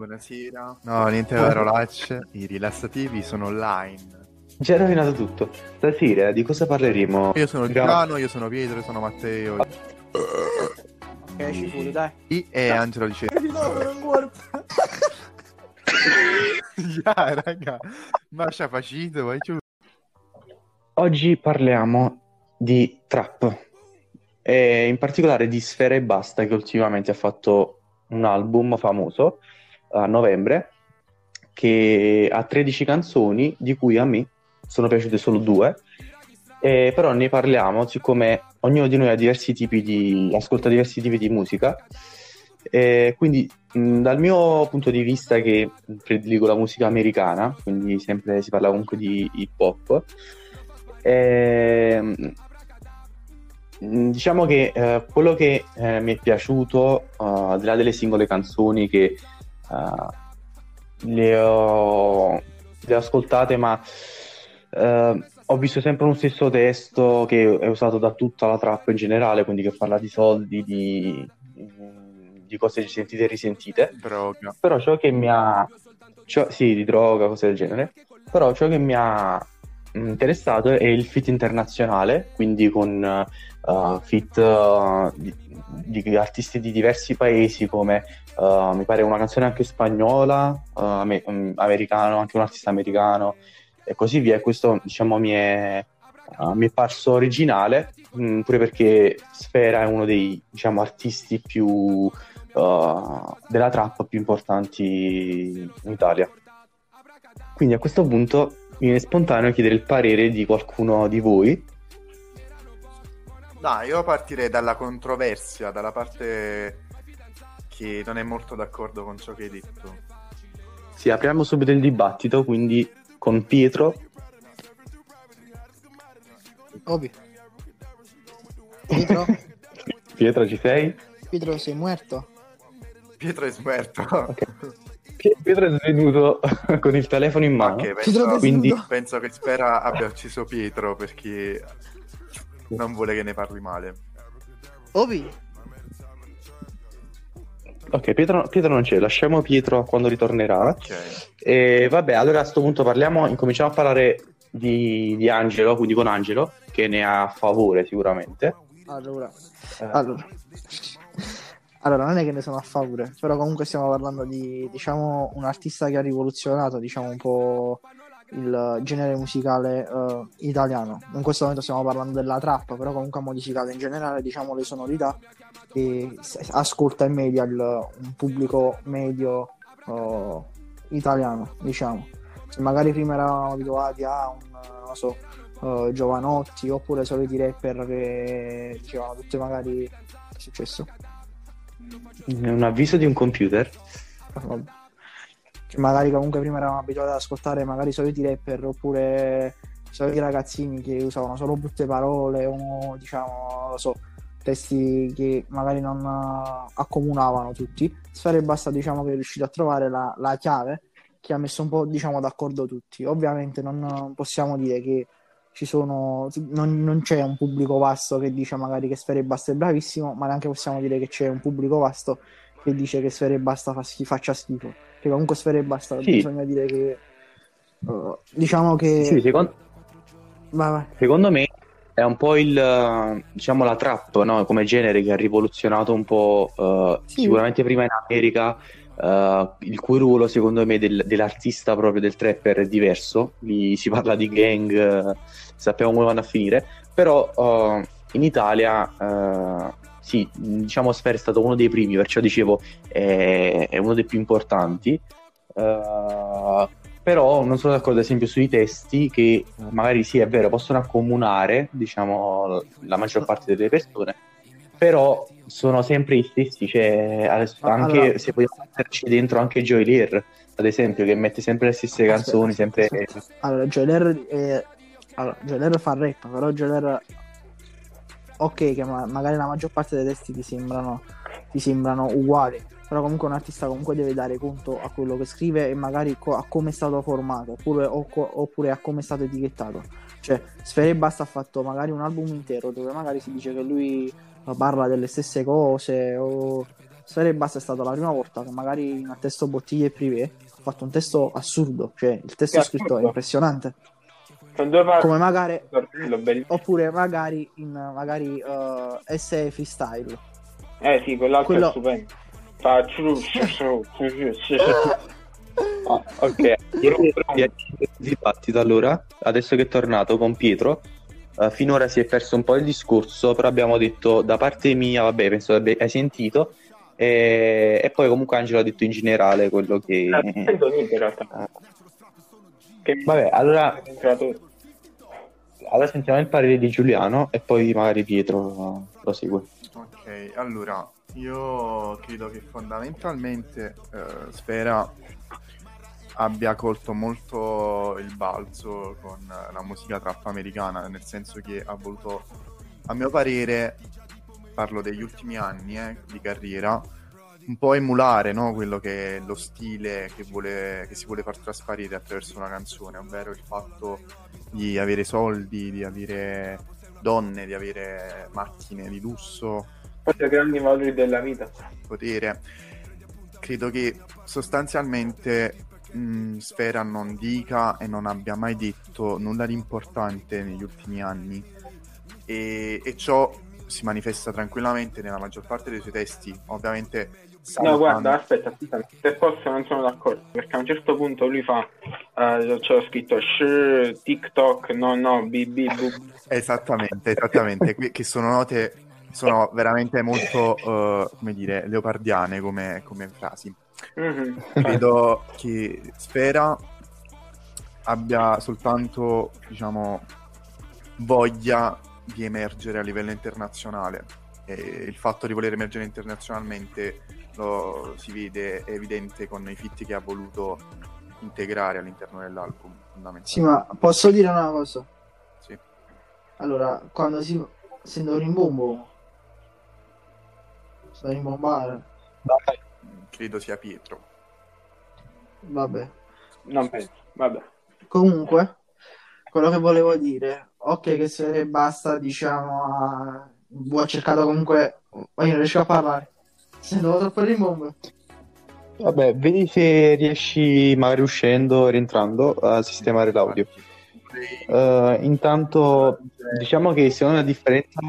Buonasera. No, niente parolacce. I rilassativi sono online. Già rovinato tutto. Stasera di cosa parleremo? Io sono Giuliano, io sono Pietro, io sono Matteo. Ok, ci fuori, dai. I e Angelo dice. No, non guarda. Ya, raga. Ma c'ha facito, vai giù. Oggi parliamo di trap e in particolare di Sfera e Basta che ultimamente ha fatto un album famoso a novembre che ha 13 canzoni di cui a me sono piaciute solo due. Eh, però ne parliamo siccome ognuno di noi ha diversi tipi di ascolta diversi tipi di musica. Eh, quindi mh, dal mio punto di vista che prediligo la musica americana quindi sempre si parla comunque di hip hop eh, diciamo che eh, quello che eh, mi è piaciuto uh, al di là delle singole canzoni che uh, le, ho, le ho ascoltate ma uh, ho visto sempre uno stesso testo che è usato da tutta la trap in generale, quindi che parla di soldi, di, di cose sentite e risentite. Droga. Però ciò che mi ha... Ciò, sì, di droga, cose del genere. Però ciò che mi ha interessato è il fit internazionale, quindi con uh, fit uh, di, di, artisti di diversi paesi come uh, mi pare una canzone anche spagnola, am- americano, anche un artista americano e così via. Questo diciamo mi è, uh, mi è parso originale, mh, mm, pure perché Sfera è uno dei diciamo, artisti più uh, della trap più importanti in Italia. Quindi a questo punto mi viene spontaneo chiedere il parere di qualcuno di voi. No, io partirei dalla controversia, dalla parte che non è molto d'accordo con ciò che hai detto. Sì, apriamo subito il dibattito, quindi con Pietro. Obi. Pietro? Pietro ci sei? Pietro sei muerto? Pietro è smerto. Okay. Pietro è svenuto con il telefono in mano. Okay, penso, quindi... penso che Spera abbia ucciso Pietro perché non vuole che ne parli male. Obi. Ok, Pietro, Pietro non c'è, lasciamo Pietro quando ritornerà. Ok. E vabbè, allora a questo punto parliamo, incominciamo a parlare di, di Angelo, quindi con Angelo, che ne ha a favore sicuramente. Allora, eh. allora. allora, non è che ne sono a favore, però comunque stiamo parlando di, diciamo, un artista che ha rivoluzionato, diciamo, un po' il genere musicale uh, italiano. In questo momento stiamo parlando della trap, però comunque ha modificato in generale diciamo, le sonorità e ascolta in media il, un pubblico medio uh, italiano, diciamo. Se magari prima eravamo abituati a un, non so, uh, Giovanotti oppure soliti rapper che dicevano tutte magari... Che è successo? Un avviso di un computer? Vabbè cioè, magari comunque prima eravamo abituati ad ascoltare magari soliti rapper oppure soliti ragazzini che usavano solo brutte parole o diciamo, so, testi che magari non accomunavano tutti. Sfera e Basta diciamo che è riuscito a trovare la, la chiave che ha messo un po' diciamo d'accordo tutti. Ovviamente non possiamo dire che ci sono non, non, c'è un pubblico vasto che dice magari che Sfera e Basta è bravissimo, ma neanche possiamo dire che c'è un pubblico vasto che dice che Sfera e Basta fa schifo, faccia schifo che comunque Sfera e basta, sì. bisogna dire che uh, diciamo che sì, secondo... Vai, vai. secondo me è un po' il diciamo la trap no? come genere che ha rivoluzionato un po' uh, sì. sicuramente prima in America uh, il cui ruolo secondo me del, dell'artista proprio del trapper è diverso Lì si parla di gang sappiamo come vanno a finire però in Italia sì, diciamo Sfera è stato uno dei primi, perciò dicevo è, è uno dei più importanti. Uh, però non sono d'accordo ad esempio sui testi che magari sì è vero possono accomunare diciamo la maggior parte delle persone però sono sempre gli stessi cioè anche allora, se vogliamo metterci dentro anche Joy Lear ad esempio che mette sempre le stesse canzoni sempre allora Joy Lear, è... allora, Joy Lear fa rap però Joy Lear ok che ma- magari la maggior parte dei testi ti sembrano, ti sembrano uguali, però comunque un artista comunque deve dare conto a quello che scrive e magari co- a come è stato formato oppure, co- oppure a come è stato etichettato. Cioè, Sfere Basta ha fatto magari un album intero dove magari si dice che lui parla delle stesse cose o Sfera e Basta è stata la prima volta che magari in un testo bottiglie privé ha fatto un testo assurdo, cioè il testo scritto è impressionante. Come magari oppure magari in magari uh, essere freestyle. Eh sì, quell'altro Quello... è stupendo. Fa ah, ok, dibattito allora, adesso che è tornato con Pietro, uh, finora si è perso un po' il discorso, però abbiamo detto da parte mia, vabbè, penso che hai sentito, e, e, poi comunque Angelo ha detto in generale quello che... Non sento niente in realtà. Che... Vabbè, allora... Allora sentiamo il parere di Giuliano e poi magari Pietro prosegue. Ok, allora io credo che fondamentalmente eh, Sfera abbia colto molto il balzo con la musica trap americana, nel senso che ha voluto, a mio parere, parlo degli ultimi anni eh, di carriera, un po' emulare no? quello che è lo stile che, vuole, che si vuole far trasparire attraverso una canzone, ovvero il fatto di avere soldi, di avere donne, di avere macchine di lusso. Forse grandi valori della vita. Potere. Credo che sostanzialmente mh, Sfera non dica e non abbia mai detto nulla di importante negli ultimi anni e, e ciò si manifesta tranquillamente nella maggior parte dei suoi testi. Ovviamente No, guarda, aspetta, aspetta, se posso non sono d'accordo, perché a un certo punto lui fa, uh, c'è scritto sh, TikTok, no, no, bb. Esattamente, esattamente, che sono note, sono veramente molto, uh, come dire, leopardiane come, come frasi. Mm-hmm. Credo che Sfera abbia soltanto, diciamo, voglia di emergere a livello internazionale. E il fatto di voler emergere internazionalmente lo si vede, è evidente con i fitti che ha voluto integrare all'interno dell'album. Sì, ma posso dire una cosa? Sì. Allora, quando si sento rimbombo, sta rimbombare. Credo sia Pietro. Vabbè. Non penso, vabbè. Comunque, quello che volevo dire, ok che se basta, diciamo, a... ho cercato comunque, io non riesco a parlare, sento troppo rimombo. Vabbè, vedi se riesci, magari uscendo e rientrando, a sistemare l'audio. Uh, intanto, diciamo che secondo me la differenza,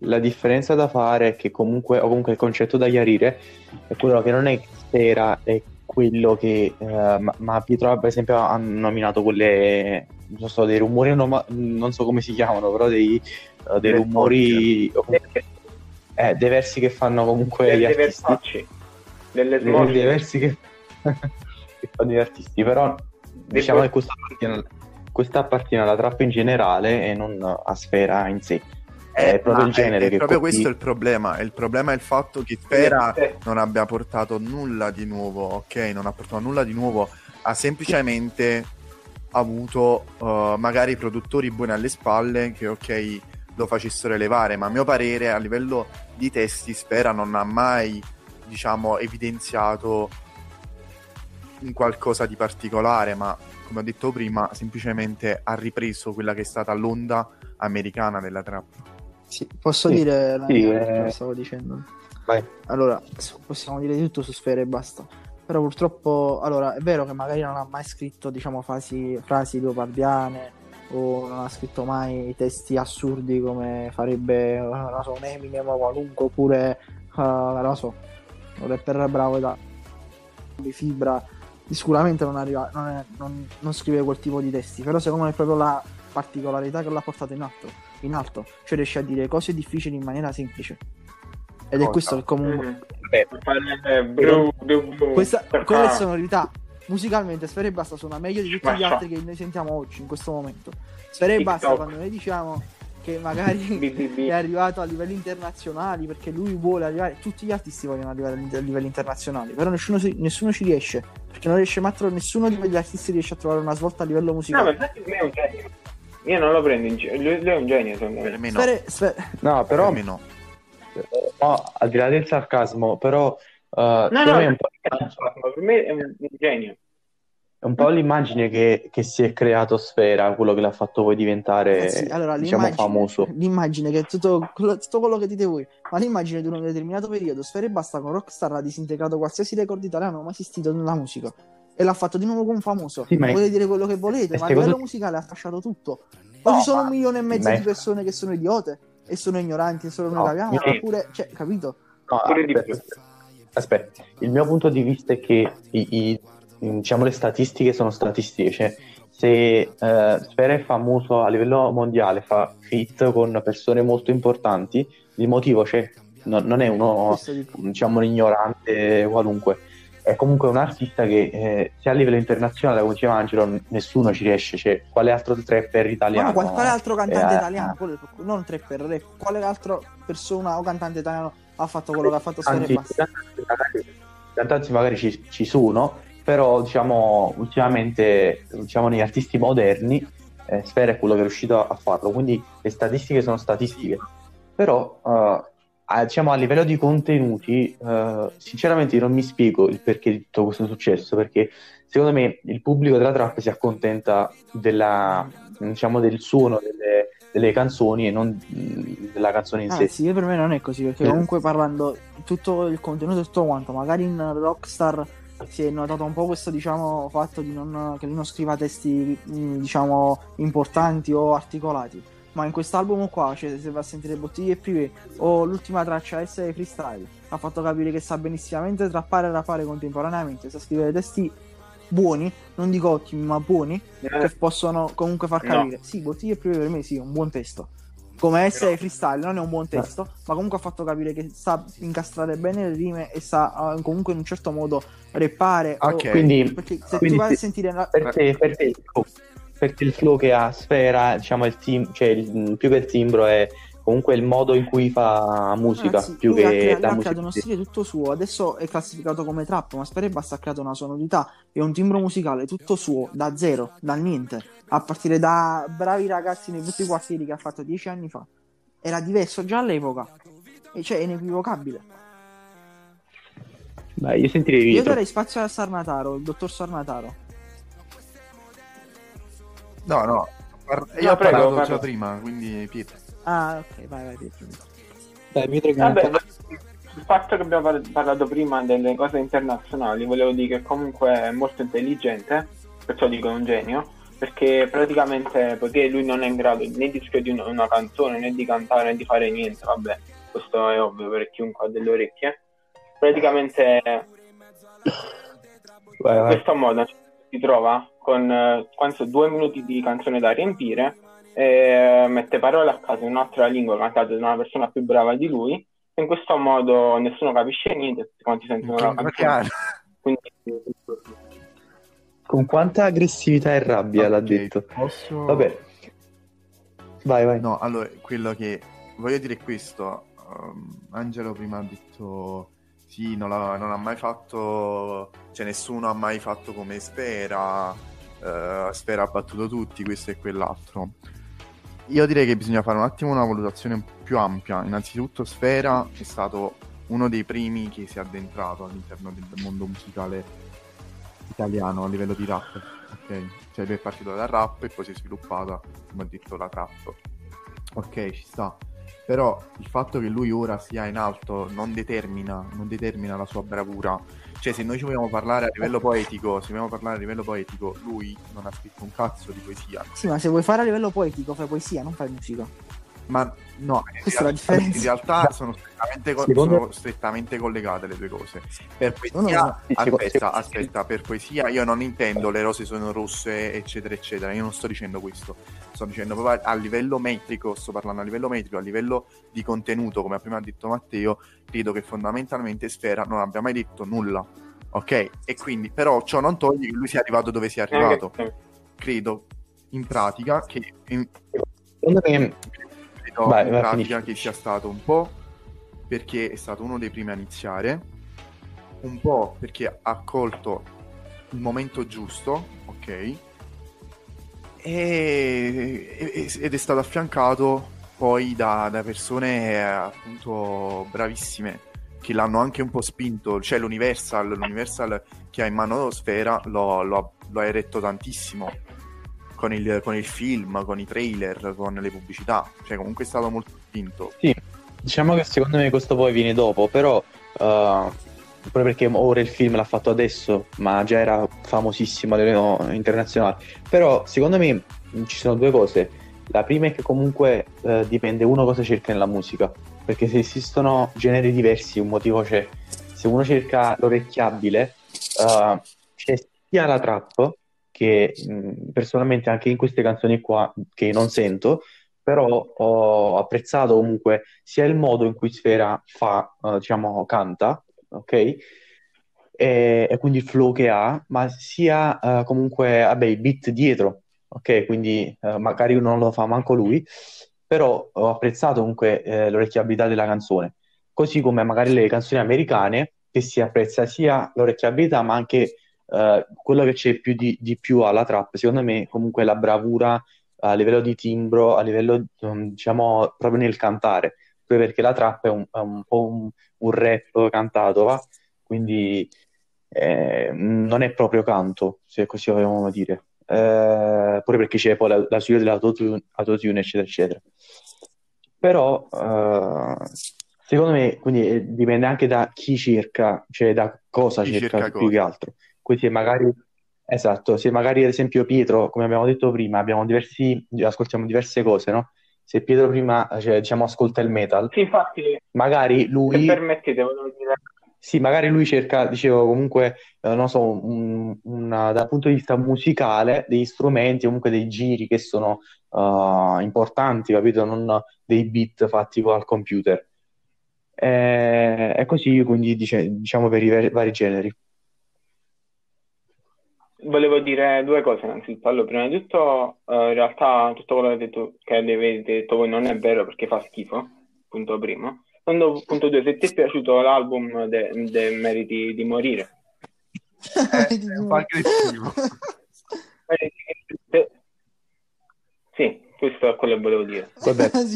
la differenza da fare è che comunque, o comunque il concetto da chiarire, è quello che non è sfera, è quello che uh, ma, ma, Pietro per esempio ha nominato quelle non so dei rumori non, non so come si chiamano però dei, uh, dei rumori eh, dei versi che fanno comunque delle gli artisti delle dei, dei versi che, che fanno gli artisti però diciamo che questa appartiene, questa appartiene alla trappa in generale e non a sfera in sé è proprio il genere. È, è proprio questo il problema. Il problema è il fatto che Sfera non abbia portato nulla di nuovo, ok? Non ha portato nulla di nuovo, ha semplicemente avuto uh, magari produttori buoni alle spalle che, ok, lo facessero elevare, ma a mio parere a livello di testi Sfera non ha mai, diciamo, evidenziato un qualcosa di particolare, ma come ho detto prima, semplicemente ha ripreso quella che è stata l'onda americana della trap. Sì, posso sì, dire la sì, mia, eh... stavo dicendo. Vai. Allora, possiamo dire di tutto su Sfera e basta. Però purtroppo, allora, è vero che magari non ha mai scritto, diciamo, frasi, frasi leopardiane o non ha scritto mai testi assurdi come farebbe, non so, un Eminem o qualunque, oppure, uh, non so, un rapper bravo da di fibra, sicuramente non, arriva, non, è, non, non scrive quel tipo di testi, però secondo me è proprio la particolarità che l'ha portato in alto in alto, cioè riesce a dire cose difficili in maniera semplice. Ed è oh, questo che comunque... Questa, quelle sonorità musicalmente Sfera e Basta suona meglio di tutti gli altri che noi sentiamo oggi in questo momento. Sfera e Basta quando noi diciamo che magari è arrivato a livelli internazionali perché lui vuole arrivare, tutti gli artisti vogliono arrivare a livelli internazionali, però nessuno, nessuno ci riesce perché non riesce mai a trovare, nessuno di quegli artisti riesce a trovare una svolta a livello musicale. No, ma infatti è un genio. Io non lo prendo in giro, lui, lui, è un genio secondo me. me no. Sfere, sfere... no, però... Per me no. no. al di là del sarcasmo, però... Uh, no, no, è un po'... per me è un, un genio. è un po' l'immagine che, che, si è creato Sfera, quello che l'ha fatto poi diventare eh sì, allora, diciamo, famoso. L'immagine che tutto, tutto, quello che dite voi, ma l'immagine di un determinato periodo, Sfera e Basta con Rockstar ha disintegrato qualsiasi record italiano mai esistito nella musica e l'ha fatto di nuovo con un famoso. Sì, Potete è... dire quello che volete, ma a livello musicale ha fasciato tutto. Poi no, ci sono un milione e mezzo di persone che sono idiote e sono ignoranti e solo no, capiamo, oppure, cioè, capito? No, aspetta, aspetta, il mio punto di vista è che i, i, diciamo, le statistiche sono statistiche, cioè se uh, Sfera è famoso a livello mondiale, fa fit con persone molto importanti, il motivo c'è, no, non è uno, diciamo, un ignorante qualunque è comunque un artista che eh, sia a livello internazionale, come diceva Angelo, nessuno ci riesce. Cioè, quale altro trapper italiano? Ma quale altro cantante eh, italiano? Non trapper, rap. Quale altra persona o cantante italiano ha fatto quello che ha fatto Anzi, cantanti magari ci, ci, sono, però diciamo ultimamente diciamo, negli artisti moderni eh, Sfera è quello che è riuscito a farlo, quindi le statistiche sono statistiche. Però uh, a, diciamo, a livello di contenuti, uh, sinceramente non mi spiego il perché di tutto questo è successo, perché secondo me il pubblico della trap si accontenta della, diciamo, del suono delle, delle canzoni e non della canzone in ah, sé. Sì, per me non è così, perché eh. comunque parlando tutto il contenuto e tutto quanto, magari in Rockstar si è notato un po' questo diciamo fatto di non, che lui non scriva testi diciamo importanti o articolati ma in quest'album qua, cioè se va a sentire Bottiglie Privé o l'ultima traccia essere freestyle, ha fatto capire che sa benissimamente trappare e rapare contemporaneamente, sa scrivere testi buoni, non dico ottimi, ma buoni, eh. che possono comunque far capire. No. Sì, Bottiglie Privé per me sì, è un buon testo. Come essere Però... freestyle non è un buon testo, eh. ma comunque ha fatto capire che sa incastrare bene le rime e sa uh, comunque in un certo modo reppare. Ok, o... quindi, perché se quindi tu vai a sentire... Per te, per te, perché il flow che ha Sfera, diciamo, il tim- cioè il, più che il timbro è comunque il modo in cui fa musica Ragazzi, più che ha, la ha musica. creato uno stile tutto suo adesso è classificato come trap ma Sfera e Basta ha creato una sonorità e un timbro musicale tutto suo da zero, dal niente. A partire da bravi ragazzi nei tutti i quartieri che ha fatto dieci anni fa. Era diverso già all'epoca. E cioè è inequivocabile. Beh, io sentirei io darei spazio a Sarnataro il dottor Sarnataro. No, no, par- io no, ho prego, parlato già prima, quindi Pietro. Ah, ok, vai, vai Pietro. Dai, Pietro che Vabbè, il fatto che abbiamo parlato prima delle cose internazionali, volevo dire che comunque è molto intelligente, perciò dico un genio, perché praticamente, poiché lui non è in grado né di scrivere una, canzone, né di cantare, né di fare niente, vabbè, questo è ovvio per chiunque ha delle orecchie, praticamente vai, vai. in questo modo si trova con eh, quanto, due minuti di canzone da riempire, e mette parole a caso in un'altra lingua cantate da una persona più brava di lui, in questo modo nessuno capisce niente, tutti quanti sentono la canzone. Quindi, con quanta aggressività e rabbia okay, l'ha detto. Posso... Vabbè. Vai, vai. No, allora, quello che voglio dire è questo. Um, Angelo prima ha detto sì, non, non, ha mai fatto, cioè nessuno ha mai fatto come Sfera, uh, Sfera ha battuto tutti, questo e quell'altro. Io direi che bisogna fare un attimo una valutazione più ampia. Innanzitutto Sfera è stato uno dei primi che si è addentrato all'interno del mondo musicale italiano a livello di rap, ok? Cioè lui è partito dal rap e poi si è sviluppata, come ho detto, la trap. Ok, ci sta però il fatto che lui ora sia in alto non determina, non determina la sua bravura. Cioè, se noi ci vogliamo parlare a livello poetico, se vogliamo parlare a livello poetico, lui non ha scritto un cazzo di poesia. Sì, ma se vuoi fare a livello poetico, fai poesia, non fai musica. Ma no, Questa in, real- in realtà sono strettamente, co- sono strettamente, collegate le due cose. Per poesia, no, no, aspetta, aspetta, per poesia io non intendo le rose sono rosse, eccetera, eccetera. Io non sto dicendo questo. Sto dicendo proprio a livello metrico, sto parlando a livello metrico, a livello di contenuto, come prima ha detto Matteo, credo che fondamentalmente Sfera non abbia mai detto nulla. Ok? E quindi, però ciò non toglie che lui sia arrivato dove sia arrivato. Credo, in pratica, che... In... Secondo me credo vai, in vai, pratica che sia stato un po' perché è stato uno dei primi a iniziare, un po' perché ha colto il momento giusto, ok? E, ed è stato affiancato poi da, da persone appunto bravissime che l'hanno anche un po' spinto, cioè l'Universal, l'Universal che ha in mano Sfera lo, lo, lo ha eretto tantissimo con il, con il, film, con i trailer, con le pubblicità. Cioè, comunque è stato molto spinto. Sì, diciamo che secondo me questo poi viene dopo, però. Uh, proprio perché ora il film l'ha fatto adesso, ma già era famosissimo a livello internazionale. Però secondo me ci sono due cose. La prima è che comunque uh, dipende uno cosa cerca nella musica, perché se esistono generi diversi, un motivo c'è. Se uno cerca l'orecchiabile, uh, c'è sia la trap che mh, personalmente anche in queste canzoni qua che non sento, però ho apprezzato comunque sia il modo in cui Sfera fa, uh, diciamo, canta, ok? E, e, quindi il flow che ha, ma sia uh, comunque, vabbè, i beat dietro, ok? Quindi uh, magari non lo fa manco lui, però ho apprezzato comunque eh, l'orecchiabilità della canzone, così come magari le canzoni americane, che si apprezza sia l'orecchiabilità, ma anche eh, quello che c'è più di, di, più alla trap, secondo me, comunque la bravura a livello di timbro, a livello, um, diciamo, proprio nel cantare, perché la trap è un, è un po' un, un, rap cantato, va? Quindi eh, non è proprio canto, se così vogliamo dire. Eh, pure perché c'è poi la, la suite dell'autotune, eccetera, eccetera. Però, eh, secondo me, quindi eh, dipende anche da chi cerca, cioè da cosa cerca, cerca, più che altro. Quindi magari, esatto, se magari ad esempio Pietro, come abbiamo detto prima, abbiamo diversi, ascoltiamo diverse cose, no? Se Pietro prima, cioè, diciamo, ascolta il metal, sì, infatti, magari lui... Se permettete, volevo dire... Sì, magari lui cerca, dicevo, comunque, eh, non so, un, una, dal punto di vista musicale, degli strumenti, comunque dei giri che sono uh, importanti, capito? Non dei beat fatti al computer. E, eh, è così, quindi, dice, diciamo, per i vari generi volevo dire due cose innanzitutto. Allora, prima di tutto, uh, in realtà tutto quello che, detto, che avete detto voi non è vero perché fa schifo, punto primo. Punto, punto due, se ti è piaciuto l'album de, de Meriti di morire. Eh, è un po' aggressivo. sì, questo è quello che volevo dire.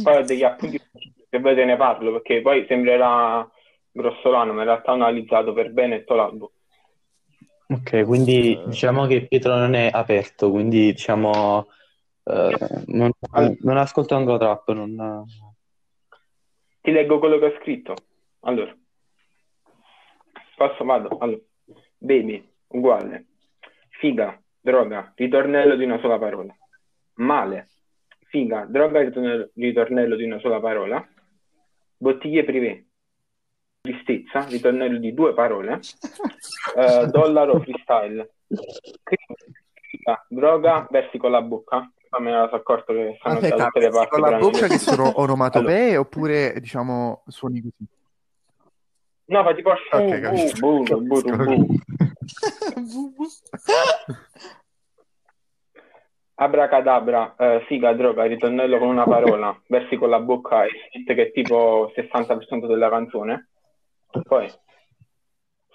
Poi ho degli appunti che poi te ne parlo perché poi sembrerà grossolano, ma in realtà ho analizzato per bene tutto l'album. Ok, quindi eh, diciamo che Pietro non è aperto, quindi diciamo eh, non, non ascolta ancora trap. Non... Ti leggo quello che ho scritto. Allora, posso, vado. Allora, baby, uguale. Figa, droga, ritornello di una sola parola. Male, figa, droga, ritornello, ritornello di una sola parola. Bottiglie privé, tristezza, ritornello di due parole, uh, dollaro freestyle, droga, versi con la bocca, ma me ne sono accorto che stanno Aspetta, da tutte le parti. Con la bocca che sono onomatopee allora. oppure diciamo suoni così? No, fa tipo okay, bu, bu, bu, bu, Abracadabra, eh, figa, droga, ritornello con una parola, versi con la bocca e che è tipo 60% della canzone. Poi,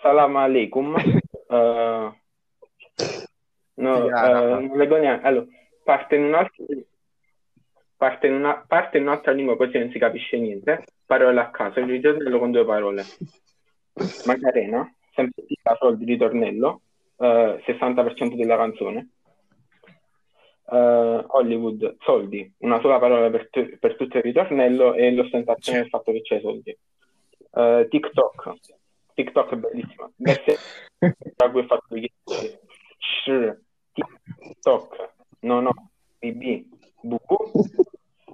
salam alaikum. Uh, no, uh, non leggo neanche. Allora, parte in un'altra parte in, una, parte in un'altra lingua così non si capisce niente. Parole a caso, il ritornello con due parole. Macarena, sempre a soldi ritornello, uh, 60% della canzone. Uh, Hollywood, soldi, una sola parola per, t- per tutto il ritornello e l'ostentazione del fatto che c'è soldi. Uh, TikTok. TikTok è bellissima. da cui ho fatto TikTok. No, no. BB. BB.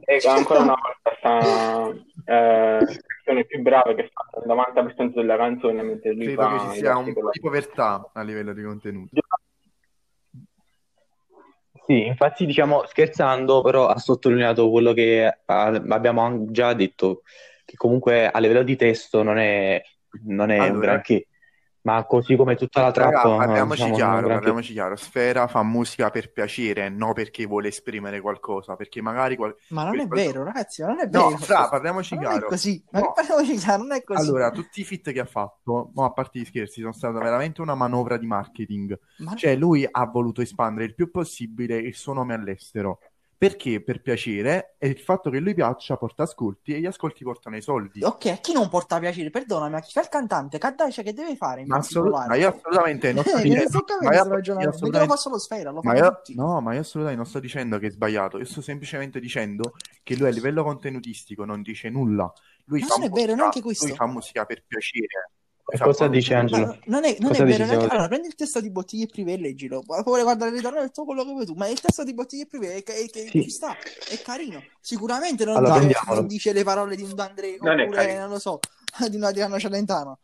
E ancora una volta sta eh, persone più brave che fanno il 90% della canzone mentre lui Credo fa che ci sia un po' di povertà a livello di contenuti. Sì, infatti diciamo scherzando, però ha sottolineato quello che abbiamo già detto, che comunque a livello di testo non è, non è allora, un granché. Ma così come tutta la trap... Raga, parliamoci, diciamo, chiaro, parliamoci chiaro, Sfera fa musica per piacere, non perché vuole esprimere qualcosa, perché magari... Qual... Ma non è vero, ragazzi, ma non è vero. No, fra, parliamoci non chiaro. È così, no. parliamoci chiaro, non è così. Allora, tutti i fit che ha fatto, no, a parte gli scherzi, sono stata veramente una manovra di marketing. Ma... Cioè, lui ha voluto espandere il più possibile il suo nome all'estero perché per piacere e il fatto che lui piaccia porta ascolti e gli ascolti portano i soldi. Ok, a chi non porta piacere? Perdonami, a chi fa il cantante, Kaddacia che deve fare? Ma, assolut- ma io assolutamente non sto dicendo ma io, assolutamente... lo fa solo sfera, lo ma io, No, ma io assolutamente non sto dicendo che è sbagliato, io sto semplicemente dicendo che lui a livello contenutistico non dice nulla. Lui ma non è vero, neanche questo. Lui fa musica per piacere. E cosa dice Angelo? non è, non è vero neanche... Allora, prendi il testo di bottiglie prive e leggilo. Puoi guardare il ritorno del tuo quello che vuoi tu. Ma il testo di bottiglie prive è, è, è, sì. ci sta, è carino. Sicuramente non, allora, dice, non dice, le parole di un D'Andrea oppure, non lo so, di una Adriano Celentano.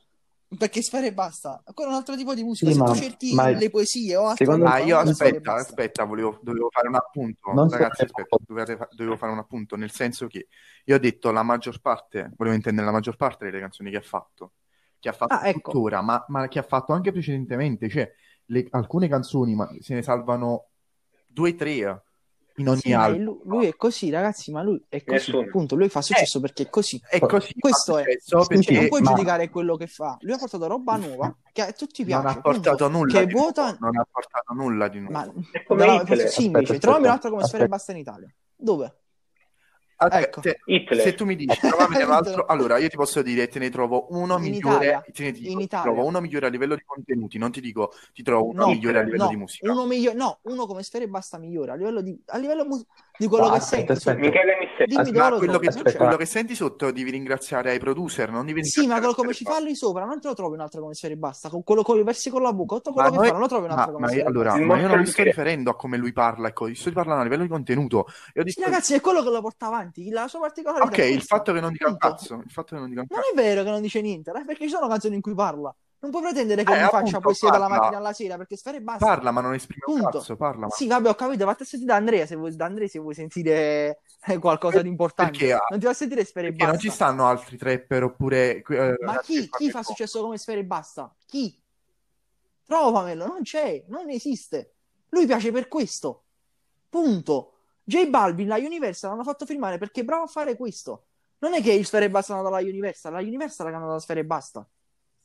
Perché sfere e basta. Ancora un altro tipo di musica. Sì, Se ma, tu cerchi ma... le poesie o altro. Secondo me, io aspetta, aspetta, volevo, dovevo fare un appunto. Non Ragazzi, aspetta, dovevo, dovevo fare un appunto. Nel senso che io ho detto la maggior parte, volevo intendere la maggior parte delle canzoni che ha fatto che ha fatto ah, ecco. tuttora, ma, ma, che ha fatto anche precedentemente. Cioè, le, alcune canzoni ma se ne salvano due o tre in ogni sì, album. Lui, lui, è così, ragazzi, ma lui è così, appunto, lui fa successo eh, perché è così. È così. Questo è. Perché, non puoi ma... giudicare quello che fa. Lui ha portato roba nuova che a tutti piace. Non ha portato appunto, nulla. Che di vuota... Non ha portato nulla di nuovo. Ma... È come no, sì, invece, trovami un'altra come Sfera e Basta in Italia. Dove? Ecco. te, se tu mi dici altro, allora io ti posso dire te ne trovo uno in migliore. Italia, te ne dico, trovo uno migliore a livello di contenuti, non ti dico ti trovo uno no, migliore a livello no, di musica. Uno migliore, no, uno come sfere basta migliore a livello di, a livello mu- di quello no, che aspetta, senti. Aspetta. Michele Dimmi ma quello, che, quello che senti sotto devi ringraziare ai producer, non devi Sì, ma quello come ci fa lì sopra, non te lo trovi un altro come sfere basta. Con quello con i versi con la bocca, tutto quello ma che noi... fa, non lo trovi un altro ma, come ma allora, ma io non mi sto riferendo a come lui parla, ecco, sto parlando a livello di contenuto. Io sì, ragazzi, è quello che lo porta avanti, la sua particolarità. Ok, il fatto che non dica un cazzo, il fatto che non dica un cazzo. Non è vero che non dice niente, perché ci sono canzoni in cui parla. Non puoi pretendere che eh, mi faccia poesia dalla mattina alla sera perché sfere basta. Parla, ma non esprime Punto. un cazzo. Parla, ma... Sì, vabbè, ho capito. Vatti a sentire da Andrea se vuoi, da Andrea se vuoi sentire eh, qualcosa per, di importante. Perché, non ti va a sentire sfere e basta. non ci stanno altri trapper oppure. Eh, ma chi, chi fa successo come sfere e basta? Chi? Trovamelo, non c'è, non esiste. Lui piace per questo. Punto. J Balvin, la Universal l'hanno fatto firmare perché è bravo a fare questo. Non è che il sfere e basta è andato alla Universal, la Universal l'ha andata alla sfere e basta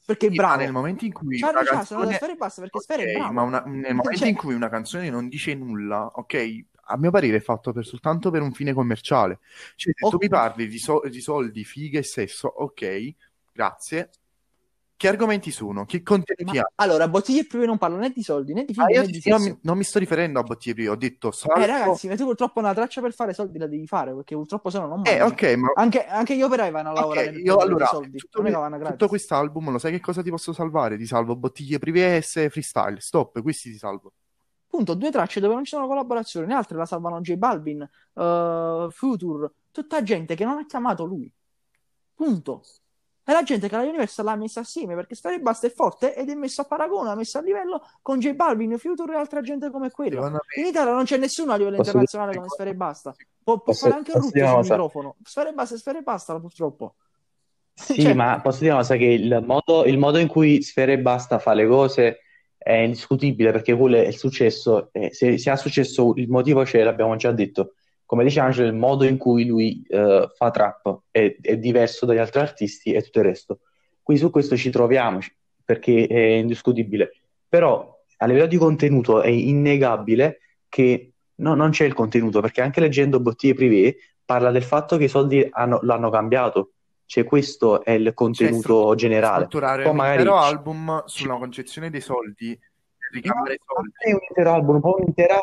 perché è bravo. nel momento in cui Charlie una canzone... Sfere e basta perché okay, Sfere è bravo. Ma una... nel momento cioè... in cui una canzone non dice nulla, ok, a mio parere è fatto per, soltanto per un fine commerciale. Cioè, se okay. tu mi parli di, so- di soldi, fighe e sesso, ok, grazie, che argomenti sono? Che contenuti ha? Allora, bottiglie prive non parlo né di soldi né di film. Ah, io, di io mi, non mi sto riferendo a bottiglie prive, ho detto salvo... Eh ragazzi, ma tu purtroppo una traccia per fare soldi la devi fare, perché purtroppo se no non Eh, ok, ma... Anche, anche gli operai vanno a lavorare okay, io, allora, soldi, tutto, mi, tutto quest'album, lo sai che cosa ti posso salvare? Ti salvo bottiglie prive e freestyle, stop, questi ti salvo. Punto, due tracce dove non ci sono collaborazioni, le altre la salvano J Balvin, uh, Future, tutta gente che non ha chiamato lui. Punto. E la gente che la Universal l'ha messa assieme perché Storia Basta è forte ed è messo a paragone, ha messo a livello con J Balvin, Future e altra gente come quella. Me... In Italia non c'è nessuno a livello posso internazionale come Sfera e Basta. Può, può fare anche un rutto sul microfono. Sfera e Basta è Sfera e Basta, purtroppo. Sì, cioè... ma posso dire una cosa che il modo, il modo, in cui Sfera e Basta fa le cose è indiscutibile perché quello è il successo. Eh, se, se ha successo il motivo c'è, l'abbiamo già detto come dice Angelo, il modo in cui lui uh, fa trap è, è, diverso dagli altri artisti e tutto il resto. Quindi su questo ci troviamo perché è indiscutibile. Però a livello di contenuto è innegabile che no, non c'è il contenuto, perché anche leggendo Bottiglie Privé parla del fatto che i soldi hanno, l'hanno cambiato. Cioè, questo è il contenuto cioè, generale. Poi un magari... intero album sulla concezione dei soldi, ricavare soldi. È un intero album, poi un'intera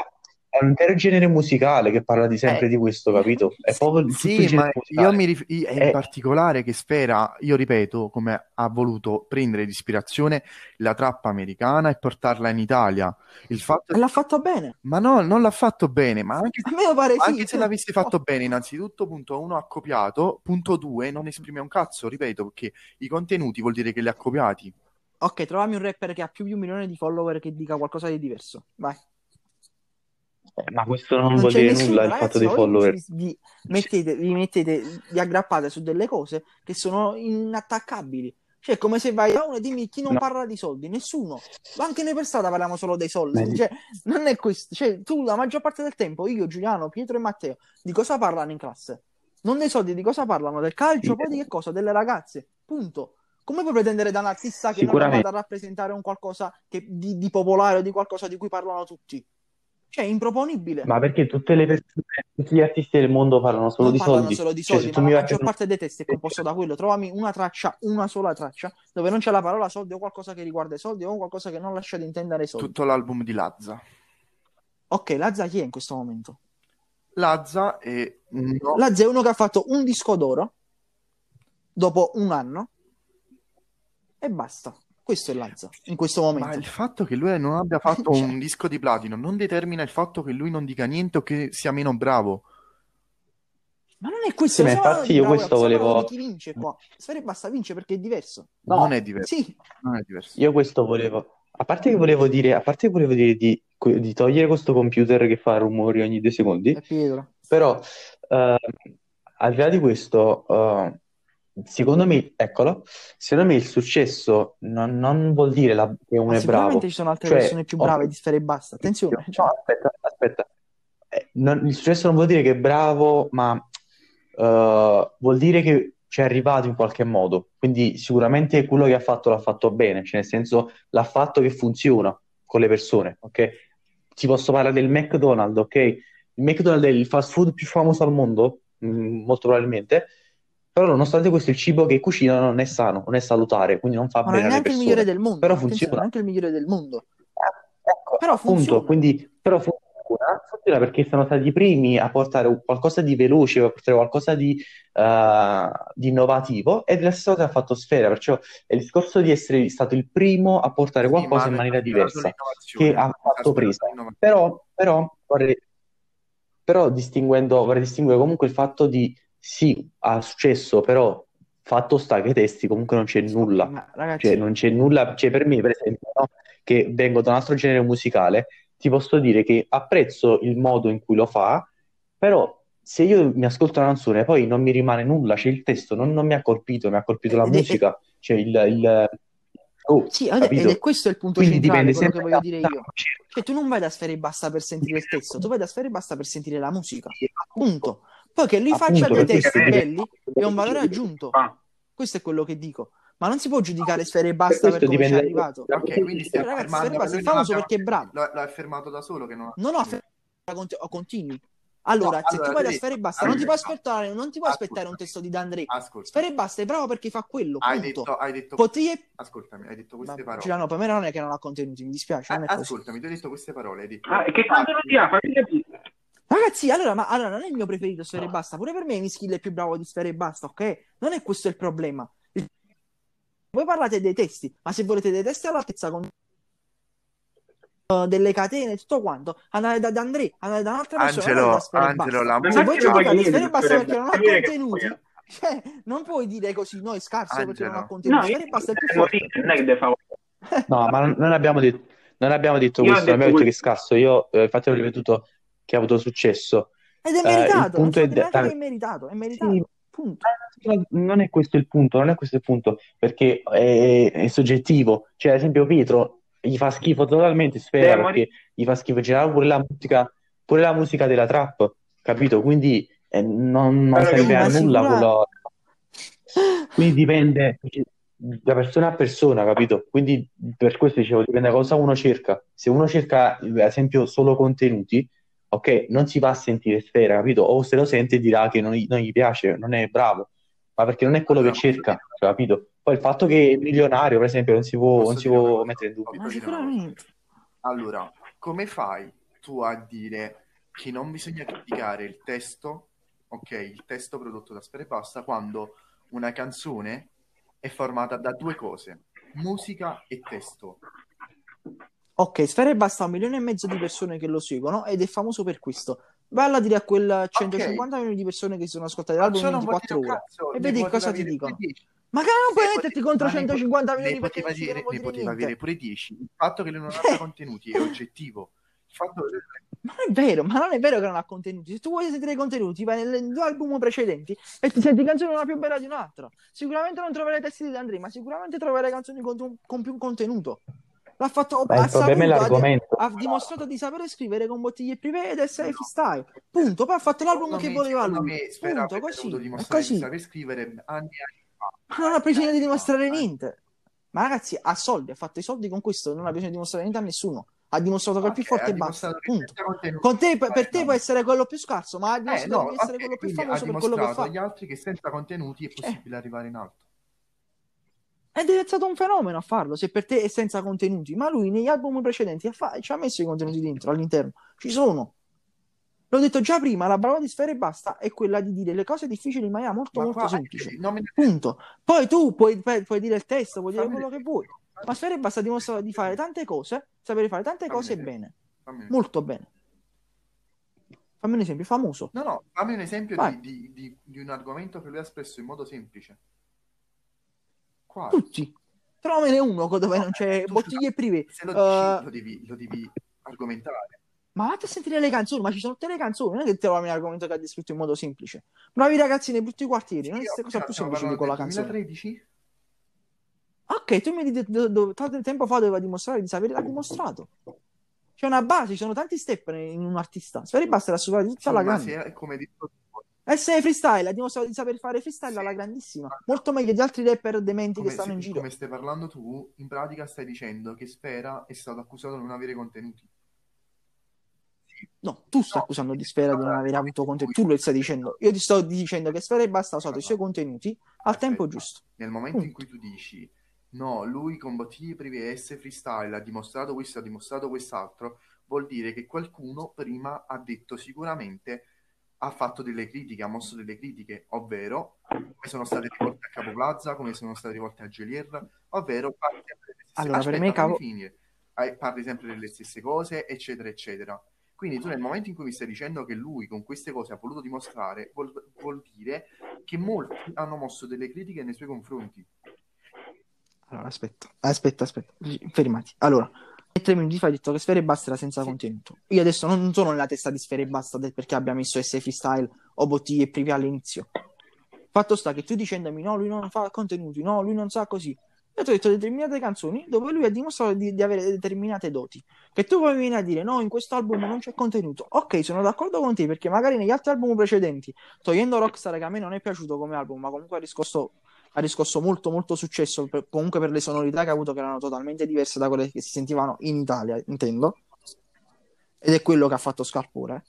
è un intero genere musicale che parla di sempre eh, di questo, capito? È proprio sì, ma io mi rif- in è... particolare che Sfera, io ripeto, come ha voluto prendere di ispirazione la trappa americana e portarla in Italia. Il fatto... L'ha fatto bene. Ma no, non l'ha fatto bene, ma anche, se, pare anche sì, se l'avesse fatto bene, innanzitutto, punto uno, ha copiato, punto due, non esprime un cazzo, ripeto, perché i contenuti vuol dire che li ha copiati. Ok, trovami un rapper che ha più di un milione di follower che dica qualcosa di diverso. Vai. Eh, ma questo non, non vuol dire nessuno, nulla il fatto dei follower. Vi mettete, vi mettete, vi aggrappate su delle cose che sono inattaccabili. Cioè, come se vai a uno e dimmi chi non no. parla di soldi, nessuno. Anche noi per strada parliamo solo dei soldi. Cioè, non è questo. Cioè, tu la maggior parte del tempo, io, Giuliano, Pietro e Matteo, di cosa parlano in classe? Non dei soldi, di cosa parlano? Del calcio, sì. poi di che cosa? Delle ragazze. Punto. Come puoi pretendere da un artista che non vada a rappresentare un qualcosa che, di, di popolare o di qualcosa di cui parlano tutti? Cioè, è improponibile. Ma perché tutte le persone, tutti gli artisti del mondo parlano solo non di parlano soldi? solo di Cioè, soldi, tu ma mi la maggior parte dei testi è composto da quello. Trovami una traccia, una sola traccia, dove non c'è la parola soldi o qualcosa che riguarda i soldi o qualcosa che non lascia di intendere i soldi. Tutto l'album di Lazza. Ok, Lazza chi è in questo momento? Lazza è... No. Lazza è uno che ha fatto un disco d'oro dopo un anno e basta. Questo è Lazza in questo momento. Ma il fatto che lui non abbia fatto cioè... un disco di platino non determina il fatto che lui non dica niente o che sia meno bravo. Ma non è questo. Sì, infatti io bravo, questo volevo... Chi vince qua? Sfere basta vince perché è diverso. No, non è diverso. Sì. Non è diverso. Io questo volevo... A parte che volevo dire, a parte che volevo dire di, di togliere questo computer che fa rumori ogni due secondi, però uh, al di là di questo, uh, secondo me, eccolo, secondo me il successo non, non vuol dire la, che uno è bravo. ci sono altre Cioè, persone più brave oh, di Sfere e Basta. Attenzione. No, aspetta, aspetta. Eh, non- il successo non vuol dire che è bravo, ma eh, vuol dire che ci è arrivato in qualche modo. Quindi sicuramente quello che ha fatto l'ha fatto bene, cioè nel senso l'ha fatto che funziona con le persone, ok? Ti posso parlare del McDonald's, ok? Il McDonald's è il fast food più famoso al mondo, mm, molto probabilmente, però nonostante questo il cibo che cucina non è sano, non è salutare, quindi non fa Ma non bene è alle neanche il migliore del mondo. Però funziona. non è neanche il migliore del mondo. Ecco, Però appunto, funziona. quindi, però funziona, funziona perché sono stati i primi a portare qualcosa di veloce, a portare qualcosa di, eh, di innovativo ed la stessa cosa ha fatto Sfera, perciò è il discorso di essere stato il primo a portare Sì, qualcosa in maniera diversa, che ha fatto presa. Però, però vorrei, però distinguendo, vorrei distinguere comunque il fatto di sì, ha successo, però fatto sta che i testi comunque non c'è nulla. Ma ragazzi, Cioè, non c'è nulla, cioè per me, per esempio, no, che vengo da un altro genere musicale, ti posso dire che apprezzo il modo in cui lo fa, però se io mi ascolto una canzone poi non mi rimane nulla, c'è il testo, non, non mi ha colpito, mi ha colpito la Ed è- musica, cioè il... il oh, sì, ed capito? è questo il punto Quindi centrale, dipende quello che voglio dire io. Cioè, tu non vai da Sfere e Basta per sentire il testo, tu vai da Sfere e Basta per sentire la musica. Punto. Poi che lui Appunto, faccia dei perché testi belli è un valore aggiunto. Ah, Questo è quello che dico. Ma non si può giudicare Sfere e Basta per come ci è arrivato. Ok, quindi stai Eh, ragazzi, affermando Sfere e Basta che è non famoso perché è bravo. Lo, lo ha affermato da solo che non ha... Non ho affermato conti- o continui. Allora, No, se allora, tu vai da Sfere e Basta, non ti puoi no. aspettare, non ti puoi aspettare un testo di D'Andrea. Ascolta, Sfere e Basta è bravo perché fa quello, hai punto. detto, hai detto... Potevi... Ascoltami, hai detto queste Vabbè, parole. Giuliano, per me non è che non ha contenuti, mi dispiace, non è Ah, così. ascoltami, tu hai detto queste parole. Hai detto... Ah, che contenuti ha? Fammi capire. Ragazzi, allora, ma allora non è il mio preferito Sfere e Basta. Pure per me Mischil è più bravo di Sfere e Basta, ok? Non è questo il problema. Il- Voi parlate dei testi, ma se volete dei testi all'altezza con uh, delle catene, tutto quanto, andate da andate da un'altra persona, Angelo, andate da e Angelo, Basta. la Ma Se voi niente Sfere e Basta e perché non ha contenuti, cioè, non puoi dire così, no, è scarso perché non ha Angelo. contenuti. No, io Sfere e Basta è più forte. dire, non è che devo fare No, ma non, abbiamo detto, non abbiamo detto Io questo, non abbiamo detto detto che è scarso. Io eh, infatti ho ripetuto che ha avuto successo. Ed è Eh, meritato, il non punto so è che è meritato, è meritato, Sì. punto. Non è questo il punto, non è questo il punto, perché è, è soggettivo. Cioè, ad esempio, Pietro gli fa schifo totalmente Sfera Devo perché gli fa schifo in generale pure la musica, pure la musica della trap, capito? Quindi eh, non, non serve a nulla quello. Quindi dipende da persona a persona, capito? Quindi per questo dicevo, dipende da cosa uno cerca. Se uno cerca, ad esempio, solo contenuti, ok, non si va a sentire Sfera, capito? O se lo sente dirà che non gli, non gli piace, non è bravo, ma perché non è quello che cerca, cioè, capito? Poi il fatto che è milionario, per esempio, non si può, non si può mettere in dubbio. Ma sicuramente. Allora, come fai tu a dire che non bisogna criticare il testo, ok, il testo prodotto da Sfera e Basta, quando una canzone è formata da due cose, musica e testo. Ok, Sfera e Basta un milione e mezzo di persone che lo seguono ed è famoso per questo. Vai a dire a quel 150 milioni di persone che si sono ascoltate l'album in Ciò non vuol 24 dire un ore. cazzo, E ne vedi poteva cosa ti dicono. pure 10. Ma che non puoi Ne metterti contro ma ne po- 150 ne milioni perché poteva dici che dire- ne poteva avere pure 10. Il fatto che lui non abbia contenuti è oggettivo. Fatto Ma non è vero, ma non è vero che non ha contenuti. Se tu vuoi sentire i contenuti, vai nelle due album precedenti e ti senti canzone una più bella di un'altra. Sicuramente non troverai testi di Andrea, ma sicuramente troverai canzoni con, con più contenuto. L'ha fatto ha il problema è saputo, ha, l'argomento. ha dimostrato di sapere scrivere con bottiglie privé ed essere freestyle. Punto. Poi ha fatto l'album secondo che me- voleva lui. Punto, così. dimostrare di così. saper scrivere anni e anni fa. Ma non ha bisogno di dimostrare niente. Ma ragazzi, ha soldi, ha fatto i soldi con questo, non ha bisogno di dimostrare niente a nessuno. ha dimostrato che è il più forte e basta. Punto. Con te, per, per te può essere quello più scarso, ma ha dimostrato eh, no, di essere okay, quello più famoso per quello che fa. agli altri che senza contenuti è eh. possibile eh. arrivare in alto. Ed è stato un fenomeno a farlo, se per te è senza contenuti. Ma lui negli album precedenti ha fa- ci ha messo i contenuti dentro, all'interno. Ci sono. L'ho detto già prima, la brava di Sfera e Basta è quella di dire le cose difficili in maniera molto ma molto qua, semplice. Me... Punto. Poi tu puoi, puoi, dire il testo, puoi dire quello che vuoi. Ma Sfera e Basta dimostra di fare tante cose, sapere fare tante fammi cose bene. Fammi molto bene. Fammi un esempio famoso. No, no, fammi un esempio di, di, di, di, un argomento che lui ha espresso in modo semplice. Quale? Tutti. Trovamene uno dove no, non c'è bottiglie prive. Se lo, dici, uh... lo, devi, lo devi argomentare. Ma vatti a sentire le canzoni, ma ci sono tutte le canzoni, non è che trovi un argomento che ha descritto in modo semplice. Bravi ragazzi nei brutti quartieri, non è cosa più semplice di quella canzone. 2013? Ok, tu mi hai detto tanto tempo fa doveva dimostrare di sapere, l'ha dimostrato. C'è una base, ci sono tanti step in un artista. Speri basta la superare tutta sì, la grande. È come detto essere freestyle, ha dimostrato di saper fare freestyle alla grandissima. Molto meglio di altri rapper dementi come, che stanno se, in giro. Come stai parlando tu, in pratica stai dicendo che Sfera è stato accusato di non avere contenuti. No, tu stai no, accusando di Sfera di non aver avuto contenuti. Tu lo stai dicendo. Io ti sto dicendo che Sfera e basta ha usato i suoi contenuti al Aspetta. tempo giusto. Nel momento Punto. in cui tu dici no, lui con bottiglie prive S freestyle ha dimostrato questo, ha dimostrato quest'altro, vuol dire che qualcuno prima ha detto sicuramente ha fatto delle critiche, ha mosso delle critiche, ovvero come sono state rivolte a Capo Plaza, come sono state rivolte a Gelier, ovvero parli sempre delle stesse allora, Aspetta, per me Capo... parli sempre delle stesse cose, eccetera, eccetera. Quindi tu nel momento in cui mi stai dicendo che lui con queste cose ha voluto dimostrare, vuol, vuol dire che molti hanno mosso delle critiche nei suoi confronti. Allora, aspetta, aspetta, aspetta, fermati. Allora, tre minuti fa hai detto che Sfere e Basta era senza sì. contenuto. Io adesso non sono nella testa di Sfere e Basta perché abbia messo S freestyle o bottiglie prive all'inizio. Fatto sta che tu dicendomi no, lui non fa contenuti, no, lui non sa così. Io ti ho detto determinate canzoni dove lui ha dimostrato di, di, avere determinate doti. Che tu poi vieni a dire no, in questo album non c'è contenuto. Ok, sono d'accordo con te perché magari negli altri album precedenti, togliendo Rockstar che a me non è piaciuto come album, ma comunque ha riscosso, ha riscosso molto molto successo per, comunque per le sonorità che ha avuto che erano totalmente diverse da quelle che si sentivano in Italia, intendo. Ed è quello che ha fatto Scarpore.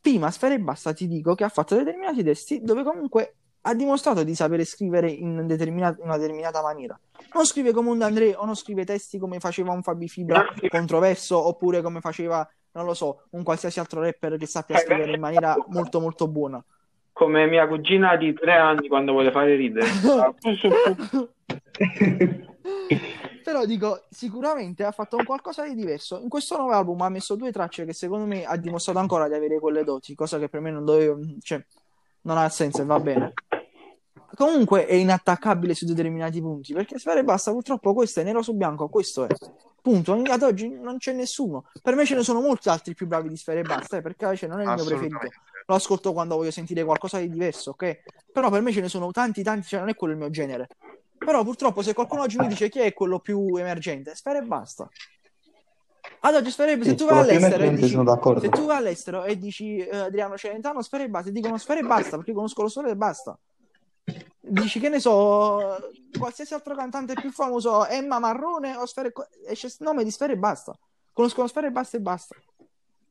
Prima Sfera e Basta ti dico che ha fatto determinati testi dove comunque ha dimostrato di sapere scrivere in, determinata, in una determinata maniera. Non scrive come un D'André o non scrive testi come faceva un Fabi Fibra controverso oppure come faceva, non lo so, un qualsiasi altro rapper che sappia scrivere in maniera molto molto buona. Come mia cugina di tre anni quando vuole fare ridere. Però dico, sicuramente ha fatto un qualcosa di diverso. In questo nuovo album ha messo due tracce che secondo me ha dimostrato ancora di avere quelle doti, cosa che per me non dovevo... Cioè, non ha senso e va bene. Comunque è inattaccabile su determinati punti perché Sfera e Basta purtroppo questo è nero su bianco, questo è. Punto. Ad oggi non c'è nessuno. Per me ce ne sono molti altri più bravi di Sfera e Basta, eh, perché cioè, non è il mio preferito. Lo ascolto quando voglio sentire qualcosa di diverso, ok? Però per me ce ne sono tanti, tanti, cioè non è quello il mio genere. Però purtroppo se qualcuno oggi mi dice chi è quello più emergente, Sfera e Basta. Ad oggi Sfere, se, tu vai all'estero e dici, se tu vai all'estero e dici uh, Adriano Celentano, Sfere e basta, ti dicono Sfere e basta perché conosco lo solo e basta. Dici che ne so, qualsiasi altro cantante più famoso, Emma Marrone o Sfere, esce nome di Sfere e basta. Conoscono Sfere e basta e basta.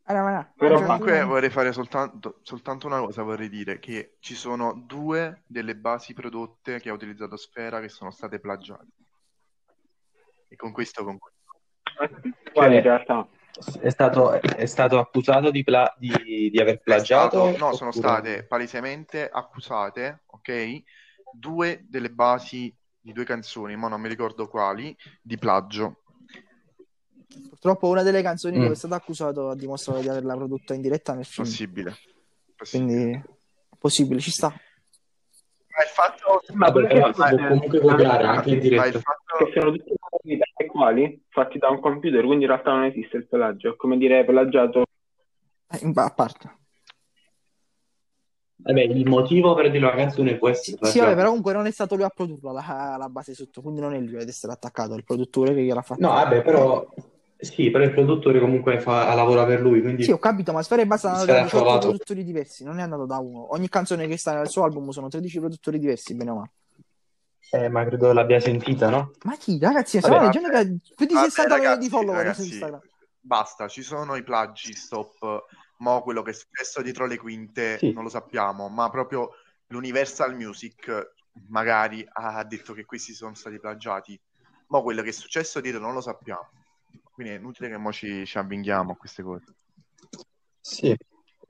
Allora, Però comunque vorrei fare soltanto, soltanto, una cosa, vorrei dire che ci sono due delle basi prodotte che ha utilizzato Sfera che sono state plagiate. E con questo concludo. Quale in realtà? È stato, è stato accusato di, pla- di, di aver plagiato? Stato, no, oppure... sono state palesemente accusate, ok? Due delle basi di due canzoni, ma non mi ricordo quali, di plagio. Purtroppo una delle canzoni mm. dove è stato accusato ha dimostrato di averla prodotta in diretta nel film. Possibile. Possibile. Quindi, possibile, ci sta. Ma il fatto... Ma perché ma, può comunque copiare anche in diretta. Il fatto... Che sono tutti quali fatti da un computer, quindi in realtà non esiste il pelagio, è come dire plagiato. Eh, a parte. Vabbè, il motivo per dire la canzone può essere. Sì, vabbè, però comunque non è stato lui a produrla la, la base sotto, quindi non è lui ad essere attaccato, è il produttore che gliel'ha fatto. No, vabbè, però. Sì, però il produttore comunque fa, lavora per lui. Quindi... Sì, ho capito, ma Sfera e Basta hanno da 18 produttori diversi, non è andato da uno. Ogni canzone che sta nel suo album sono 13 produttori diversi, bene o male. Eh, ma credo l'abbia sentita, no? Ma chi? Ragazzi, stavo leggendo che più di 60 milioni di follower ragazzi, su Instagram. basta, ci sono i plagi, stop. Mo quello che è successo dietro le quinte sì. non lo sappiamo, ma proprio l'Universal Music magari ha detto che questi sono stati plagiati. Ma quello che è successo dietro non lo sappiamo. Quindi è inutile che mo ci, ci avvinghiamo a queste cose. Sì,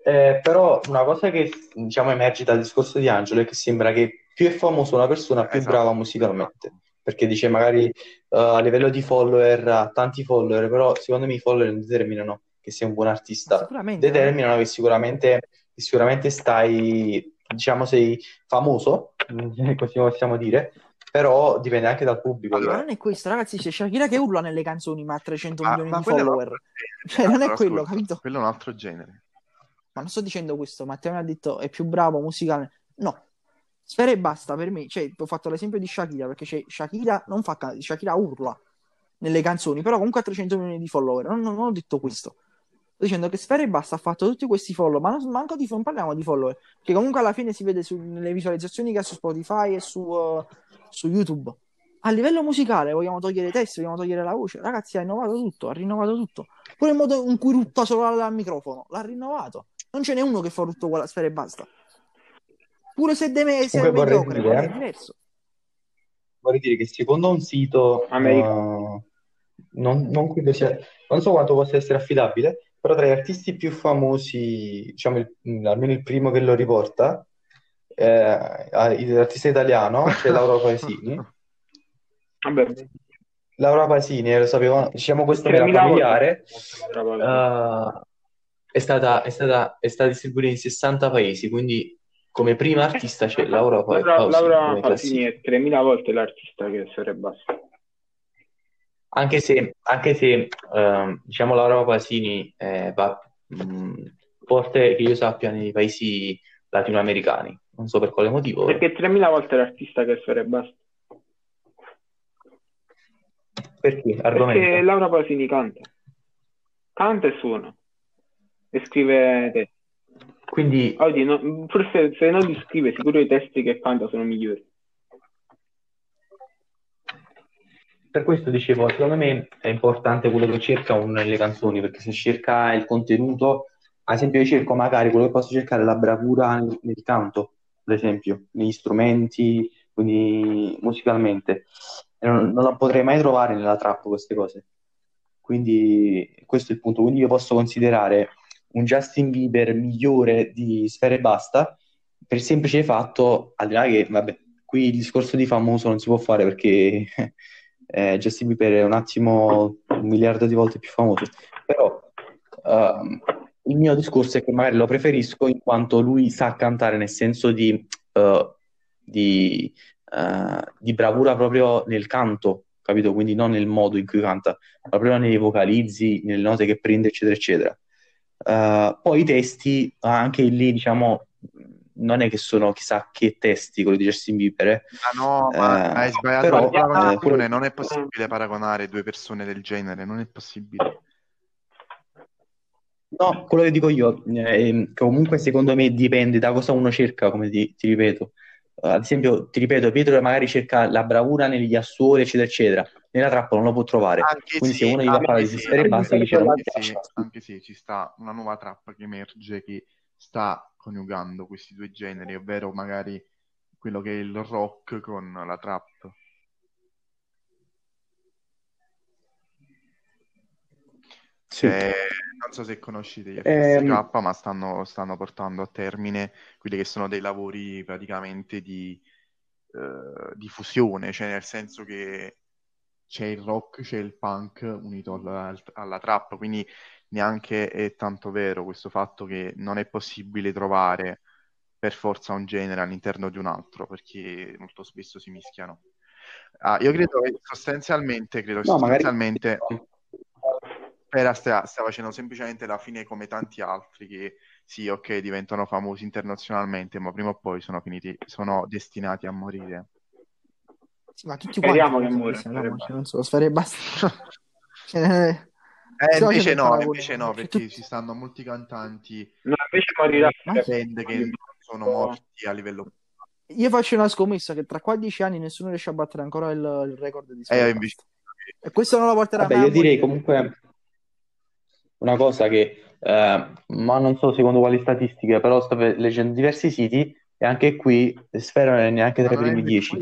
eh, però una cosa che diciamo emerge dal discorso di Angelo è che sembra che più è famoso una persona, più esatto. brava musicalmente. Perché dice magari uh, a livello di follower ha tanti follower, però secondo me i follower non determinano che sei un buon artista. Determinano eh. che sicuramente, che sicuramente stai, diciamo, sei famoso, così possiamo dire, però dipende anche dal pubblico. Allora, non è questo, ragazzi. C'è Shakira che urla nelle canzoni, ma ha 300 ah, milioni ma di follower. Cioè, non è quello, ascolta, capito? Quello è un altro genere. Ma non sto dicendo questo. Matteo mi ha detto è più bravo musicale. No, Sfera e basta per me. Cioè, ho fatto l'esempio di Shakira perché c'è Shakira non fa can- Shakira urla nelle canzoni, però comunque ha 300 milioni di follower. Non, non, non ho detto questo. Dicendo che Sfera e basta ha fatto tutti questi follower, ma non, manco di, non parliamo di follower, che comunque alla fine si vede sulle visualizzazioni che ha su Spotify e su, uh, su YouTube. A livello musicale vogliamo togliere i testi, vogliamo togliere la voce. Ragazzi, ha innovato tutto, ha rinnovato tutto. Pure il modo in cui rutta solo al microfono, l'ha rinnovato. Non ce n'è uno che fa tutto quella sfera e basta. Pure se deve se è mediocre, dire, è diverso. Vorrei dire che secondo un sito uh, non, non, credo sia, non so quanto possa essere affidabile, però tra gli artisti più famosi, diciamo il, almeno il primo che lo riporta, eh, l'artista italiano c'è Laura Paesini. Vabbè. Laura Pasini, lo sapevo, diciamo questo era familiare, uh, è, stata, è, stata, è stata distribuita in 60 paesi, quindi come prima artista c'è Laura Pausini. Laura, Laura è 3000 volte l'artista che sarebbe basta. Anche se, anche se uh, diciamo Laura Pasini eh, va mh, forte che io sappia nei paesi latinoamericani, non so per quale motivo. Perché 3000 volte l'artista che sarebbe basta. Perché? Argomento. Perché Laura Pasini canta. Canta e suona. E scrive te. Quindi... Oggi, no, forse se non li scrive, sicuro i testi che canta sono migliori. Per questo dicevo, secondo me è importante quello che cerca uno nelle canzoni, perché se cerca il contenuto, ad esempio io cerco magari quello che posso cercare la bravura nel, nel canto, ad esempio, negli strumenti, quindi musicalmente. Non, non la potrei mai trovare nella trap queste cose. Quindi questo è il punto. Quindi io posso considerare un Justin Bieber migliore di Sfera e Basta per il semplice fatto, al di là che, vabbè, qui il discorso di famoso non si può fare perché eh, Justin Bieber è un attimo un miliardo di volte più famoso, però uh, il mio discorso è che magari lo preferisco in quanto lui sa cantare nel senso di, uh, di, uh, di bravura proprio nel canto, capito? Quindi non nel modo in cui canta, ma proprio nei vocalizzi, nelle note che prende, eccetera, eccetera. Uh, poi i testi, anche lì, diciamo, non è che sono chissà che testi quelli di Justin Bieber. Eh. Ma no, ma uh, hai sbagliato però, la paragonazione, eh, non è possibile paragonare due persone del genere, non è possibile. No, quello che dico io, eh, comunque secondo me dipende da cosa uno cerca, come ti, ti ripeto. Uh, ad esempio, ti ripeto, Pietro magari cerca la bravura negli assoli, eccetera, eccetera nella trappola non lo può trovare. Anche Quindi sì, se uno gli va a parlare di sistema e basta, dice anche, sì, anche sì, ci sta una nuova trappa che emerge che sta coniugando questi due generi, ovvero magari quello che è il rock con la trap. Sì. Eh, non so se conoscete gli FSK, eh, ma stanno, stanno, portando a termine quelli che sono dei lavori praticamente di, eh, di fusione, cioè nel senso che c'è il rock, c'è il punk unito alla, alla trap, quindi neanche è tanto vero questo fatto che non è possibile trovare per forza un genere all'interno di un altro, perché molto spesso si mischiano. Ah, io credo che sostanzialmente, credo no, sostanzialmente magari... Pera sta, sta, facendo semplicemente la fine come tanti altri che sì, ok, diventano famosi internazionalmente, ma prima o poi sono finiti, sono destinati a morire. Sì, ma tutti Speriamo che muore. Non so, sfere basta. eh, invece no, invece no, perché tu... ci stanno molti cantanti no, invece morirà band che sono morti a livello io faccio una scommessa che tra 15 anni nessuno riesce a battere ancora il, il record di eh, invece... e questo non lo porterà Vabbè, io direi comunque una cosa che, eh, ma non so secondo quali statistiche, però sto leggendo diversi siti e anche qui Sfera non è neanche tra i primi dieci.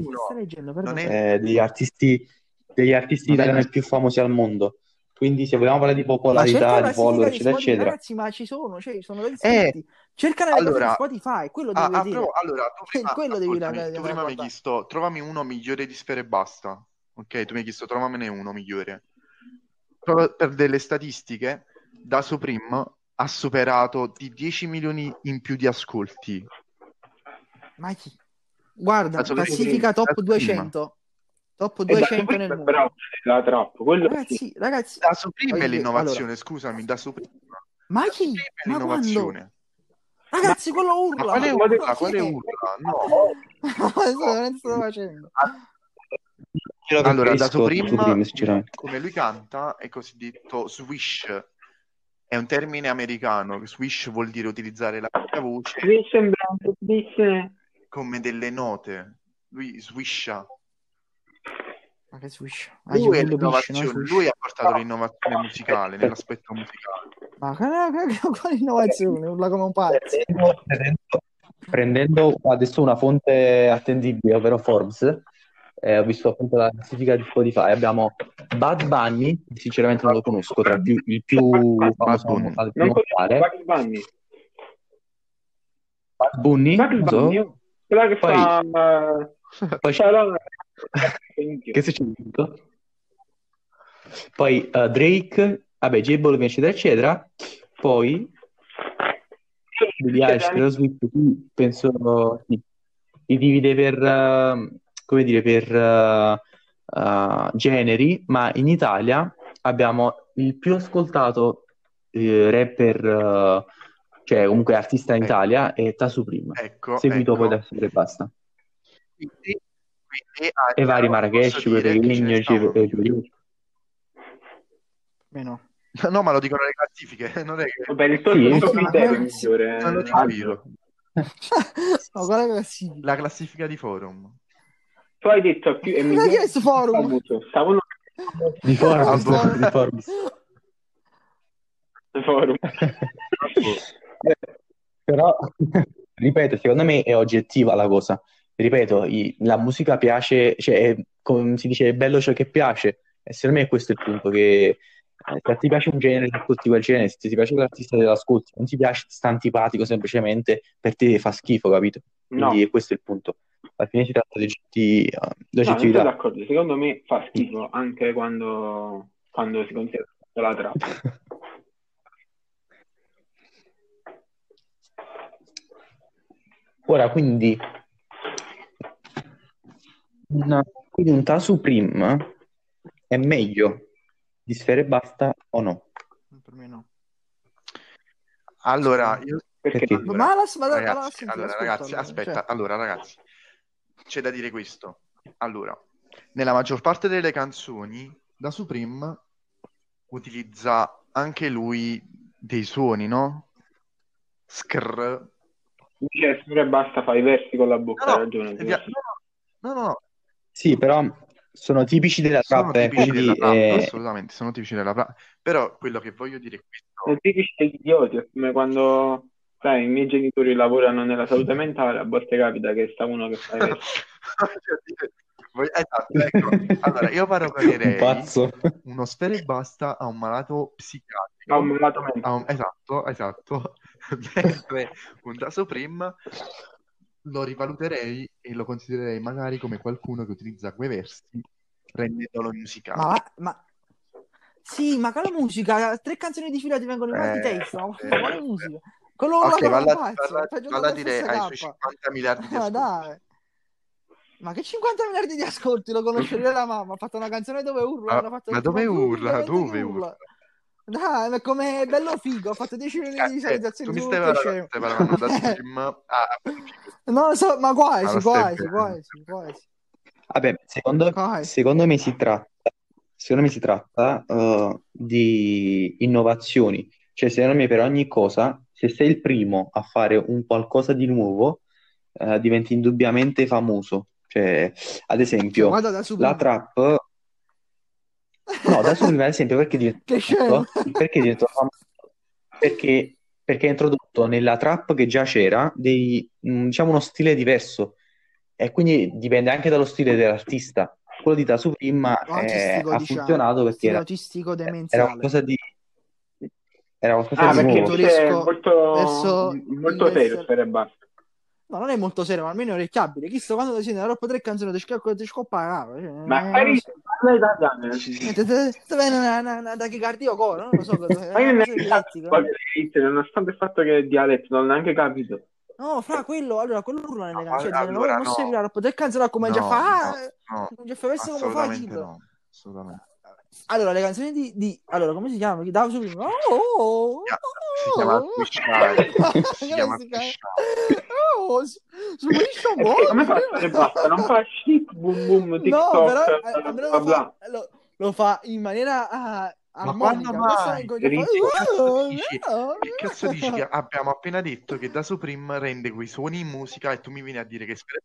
eh, degli artisti, degli artisti italiani più famosi al mondo. Quindi se vogliamo parlare di popolarità, di follower, eccetera, eccetera. Ragazzi, ma ci sono, cioè, sono eh, Cercare allora, Spotify, quello devi ah, vedere. Ah, allora, tu prima, quello devi ascoltami, tu prima mi hai chiesto, trovami uno migliore di Sfera e basta. Ok, tu mi hai chiesto, trovamene uno migliore. Proprio per delle statistiche, da Supreme ha superato di 10 milioni in più di ascolti. Ma chi? Guarda, classifica top 200. Top 200 nel mondo. La trap, quello ragazzi, sì. ragazzi, da Supreme è l'innovazione, allora. scusami, da Supreme. Ma chi? Ma l'innovazione. Ragazzi, quello urla. Ma quale urla? Quale urla? No. non sto facendo. Allora, da Supreme, come lui canta, è cosiddetto swish. È un termine americano. Swish vuol dire utilizzare la propria voce. Come delle note. Lui swisha. Ma che swish? Ah, lui, l'innovazione, no? lui ha portato l'innovazione musicale, nell'aspetto musicale. Ma quale innovazione? Urla come un pazzo. Prendendo, adesso una fonte attendibile, ovvero Forbes, eh, ho visto appunto la classifica di Spotify, abbiamo Bad Bunny, sinceramente non lo conosco, tra più, il più famoso al mondiale. Bad Bunny. Bad Bunny? Bad Bunny? So. Quella che poi, fa... Poi, che succede? Poi uh, Drake, vabbè, J Balvin, eccetera, eccetera. Poi Billie Eilish, Taylor Swift, penso sì, li divide per, uh, come dire, per uh, uh, generi, ma in Italia abbiamo il più ascoltato rapper, cioè comunque artista in ecco. Italia, è Tasu Prima, ecco, seguito ecco. poi da Sempre Basta. Quindi, quindi, e vari Marrakesh, Peregrini, Giulio. Meno. No, ma lo dicono le classifiche, non è che... Vabbè, il tuo sì, sì, criterio migliore. Non lo dico io. no, qual è la classifica? La classifica di forum. Tu hai detto più... È migliore... Che è questo forum? Stavo... Di forum, di forum. Di forum. Però, ripeto, secondo me è oggettiva la cosa ripeto, i, la musica piace, cioè, è, come si dice, è bello ciò che piace. E secondo me questo è il punto, che eh, se ti piace un genere, ti ascolti quel genere, se ti piace l'artista, te l'ascolti, non ti piace, ti sta antipatico semplicemente, per te fa schifo, capito? Quindi no. questo è il punto. Alla fine si tratta di, di, uh, no, d'accordo, secondo me fa schifo anche quando, quando si considera la trappa. Ora, quindi, una, quindi un Tasu Prim è meglio di Sfere e Basta o no? Per me no. Allora, io... Perché? Allora, ma la, ma ragazzi, allora, senti, allora, ragazzi allora, aspetta, cioè... allora ragazzi, c'è da dire questo. Allora, nella maggior parte delle canzoni, da Supreme utilizza anche lui dei suoni, no? Scr. Dice, e basta, fai i versi con la bocca, no, hai ragione. No, no, no, sì, però sono tipici della sono trap, tipici quindi, della trap, eh... assolutamente, sono tipici della trap. Però quello che voglio dire è questo. Sono tipici degli idioti, è come quando, sai, i miei genitori lavorano nella salute mentale, a volte capita che sta uno che fa esatto, ecco. Allora, io paragonerei un uno sfera e basta a un malato psichiatrico. A un malato mentale. Un... Esatto, esatto. Mentre un Taso Prim lo rivaluterei e lo considererei magari come qualcuno che utilizza quei versi rendendolo musicale. Ma, ma... Sì, ma quale musica? Tre canzoni di fila ti vengono in eh, testa. Ma eh, quale musica? Quello ok, valla, valla, valla a dire ai suoi 50 miliardi di ah, dai. Ma che 50 miliardi di ascolti lo conoscerebbe la mamma? Ha fatto una canzone dove urla. Ma, ma dove urla? Dove urla? urla? Dai, ma come bello figo, ho fatto 10 milioni di eh, visualizzazioni tu mi stai parlando, stai parlando da gym a... Non lo so, ma quasi, quasi, quasi, quasi. Vabbè, secondo, secondo, me si tratta, secondo me si tratta uh, di innovazioni. Cioè, secondo me per ogni cosa, se sei il primo a fare un qualcosa di nuovo, uh, diventi indubbiamente famoso. Cioè, ad esempio, la trap No, da su prima, ad esempio, perché diventato, perché diventato famoso? Perché, perché ha introdotto nella trap che già c'era dei, mm, diciamo uno stile diverso e quindi dipende anche dallo stile dell'artista. Quello di Da Supreme eh, ha diciamo, funzionato perché era, era qualcosa di era qualcosa ah, di nuovo. molto, verso molto serio, spero e basta. No, non è molto serio, ma almeno è orecchiabile. Chissà quando si sente troppo tre canzoni di scacco di scoppa cioè, Ma fai parla italiano. Da che cardio core, non lo so. Ma io neanche nonostante il fatto che è dialetto, non ho neanche capito. No, fra quello, allora quello urla nelle canzoni, cioè, allora, non posso no. poter canzone come già fa, già fa come fa no, assolutamente. Allora, le canzoni di, di allora, come si chiama? Chi dava su prima? Oh, oh, oh, si chiama Squisciare. si chiama Oh, Squiscia Come fa a basta? Non fa shit, boom boom, TikTok, no, però, eh, bla, bla. Lo, lo, fa in maniera uh, ma quando mai? Rinzi, cazzo dici, che cazzo dici che abbiamo appena detto che da Supreme rende quei suoni in musica e tu mi vieni a dire che spera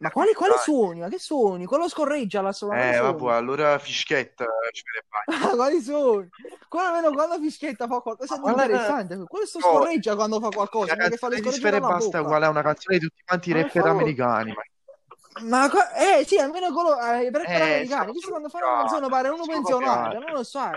ma quali, quali suoni? Ma che suoni? Quello scorreggia la suona. Eh, vabbè, allora fischetta ci ah, quali suoni? Quello almeno quando fischetta fa qualcosa di interessante. Quello no, scorreggia quando fa qualcosa. La canzone di Sfera e basta uguale a una canzone di tutti quanti i rapper americani. Ma ma eh sì, almeno quello eh, per eh, americani. Visto quando fanno una canzone pare uno pensionato, non lo. Cioè,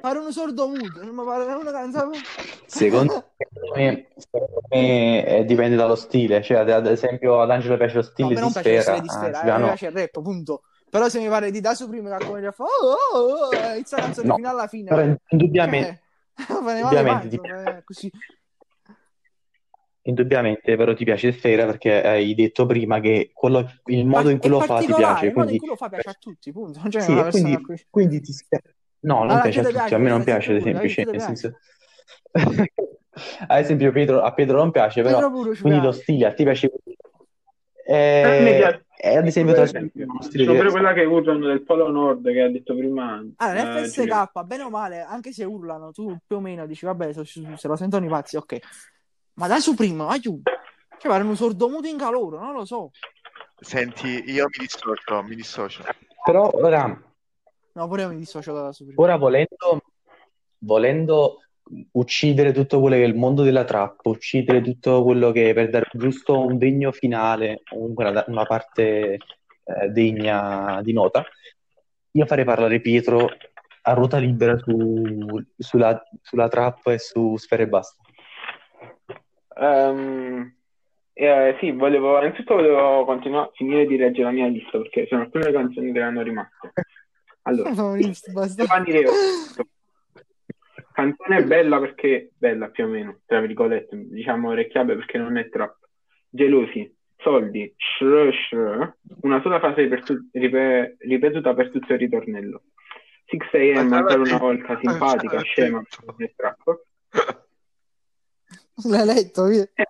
pare uno sordo muto, non mi pare una canzone. Secondo me, secondo me eh, dipende dallo stile. Cioè, ad, ad, esempio, ad Angelo piace lo stile no, di Sfera. di Sfera, ah, eh, no. piace il rap, punto. Però se mi pare di da su prima che come già fa oh, oh, oh, oh, inizia la canzone no, fino alla fine. Però indubbiamente, eh, indubbiamente dipende. Così Indubbiamente, però ti piace Sfera perché hai detto prima che quello, il modo in cui lo fa ti piace. Il modo in cui lo fa piace a tutti, punto. Non c'è sì, quindi, quindi, ti spiace. No, non allora, piace a tutti, piace, a me non piace, ad esempio. Cioè, nel senso... ad esempio, Pedro, a Pedro non piace, però quindi lo stile a ti piace. Eh, eh, ad esempio, c'è pure quella che urlano del Polo Nord che ha detto prima. Allora, eh, FSK, bene o male, anche se urlano, tu più o meno dici, vabbè, se lo sentono i pazzi, ok ma dai su prima, aiuto. Cioè, pare un sordomuto in calore, non lo so. Senti, io mi dissocio, mi dissocio. Però ora... No, pure io mi dissocio dalla Supreme. Ora volendo, volendo uccidere tutto quello che è il mondo della trap, uccidere tutto quello che per dare giusto un degno finale, comunque una, una parte eh, degna di nota, io farei parlare Pietro a ruota libera su, sulla, sulla trap e su Sfere e Basta. Um, eh, sì, volevo, innanzitutto volevo continuare a finire di leggere la mia lista perché sono alcune canzoni che erano rimaste. Allora, Giovanni Reo. Canzone bella perché, bella più o meno, tra virgolette, diciamo orecchiabile perché non è trap. Gelosi, soldi, shr, shr, una sola frase ripetu- ripet- ripetuta per tutto il ritornello. 6 AM ancora una volta, simpatica, scema, non è trap. L'hai letto? Via. Eh,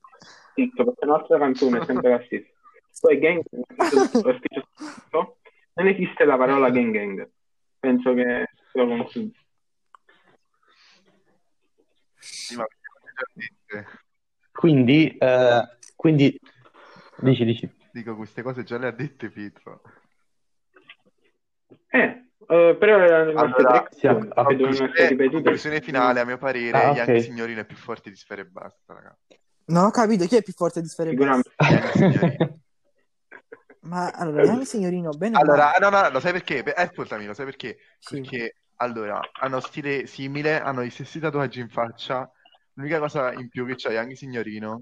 zitto, perché la nostra canzone è sempre la stessa. Poi gang, non esiste la parola gang gang. Penso che lo consiglio. Quindi, eh, quindi, dici, dici. Dico, queste cose già le ha dette Pietro. Eh, Uh, però erano allora, tre sì, a, a, conclusione finale, a mio parere, ah, okay. Yankee Signorino è più forte di Sfere e Basta, ragazzi. Non ho capito chi è più forte di Sfere e Basta. Ma allora, Yankee Signorino, bene Allora, no, no, lo sai perché? Eh, ascoltami, lo sai perché? Sì. Perché, allora, hanno stile simile, hanno gli stessi tatuaggi in faccia. L'unica cosa in più che c'ha Yankee Signorino,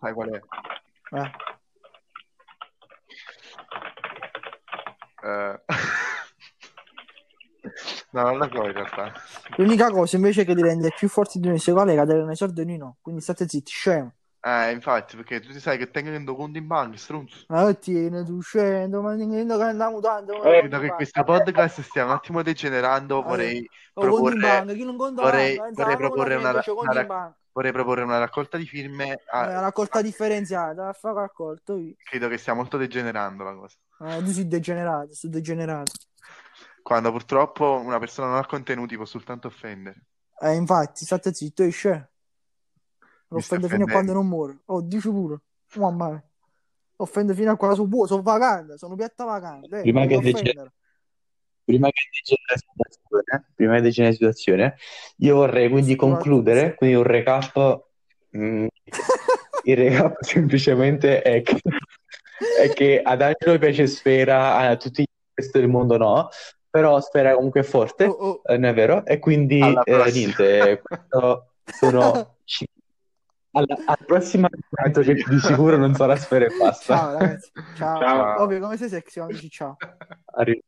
sai qual è? Eh. Uh... No, non la so in realtà. L'unica cosa invece che ti rende più forti di noi qual è cadere nel sordonino. Quindi state zitti, scemo. Eh, infatti, perché tu sai che tengo conto in banca, stronzo. Ah, tieni, tu scendo, ma tenendo che andiamo tanto. Eh, che questo podcast stia un attimo degenerando, vorrei oh, proporre... Banca, chi non conta vorrei, banca, vorrei proporre una, una, una, vorrei proporre una raccolta di firme. A... Una raccolta differenziata, a fare raccolto. Credo che stia molto degenerando la cosa. Eh, tu sei degenerato, sei degenerato quando purtroppo una persona non ha contenuti può soltanto offendere. Eh, infatti, state zitto, esce. Lo offende fino a quando non muore. Oh, dici pure. Mamma mia. Offende fino a quando sono buono, sono vacante, sono piatta vacante. Eh, prima, che dece... prima che degeneri la situazione, prima che degeneri la situazione, io vorrei quindi concludere, quindi un recap. Mm, il recap semplicemente è che, è che ad Angelo piace Sfera, a tutti gli resto del mondo no, però Sfera comunque è forte, oh, oh. Eh, non è vero? E quindi eh, niente, sono alla, al prossimo appuntamento che di sicuro non sarà Sfera e basta. Ciao ragazzi, ciao. ciao. Ovvio, come sei sexy, amici, ciao. Arrivo.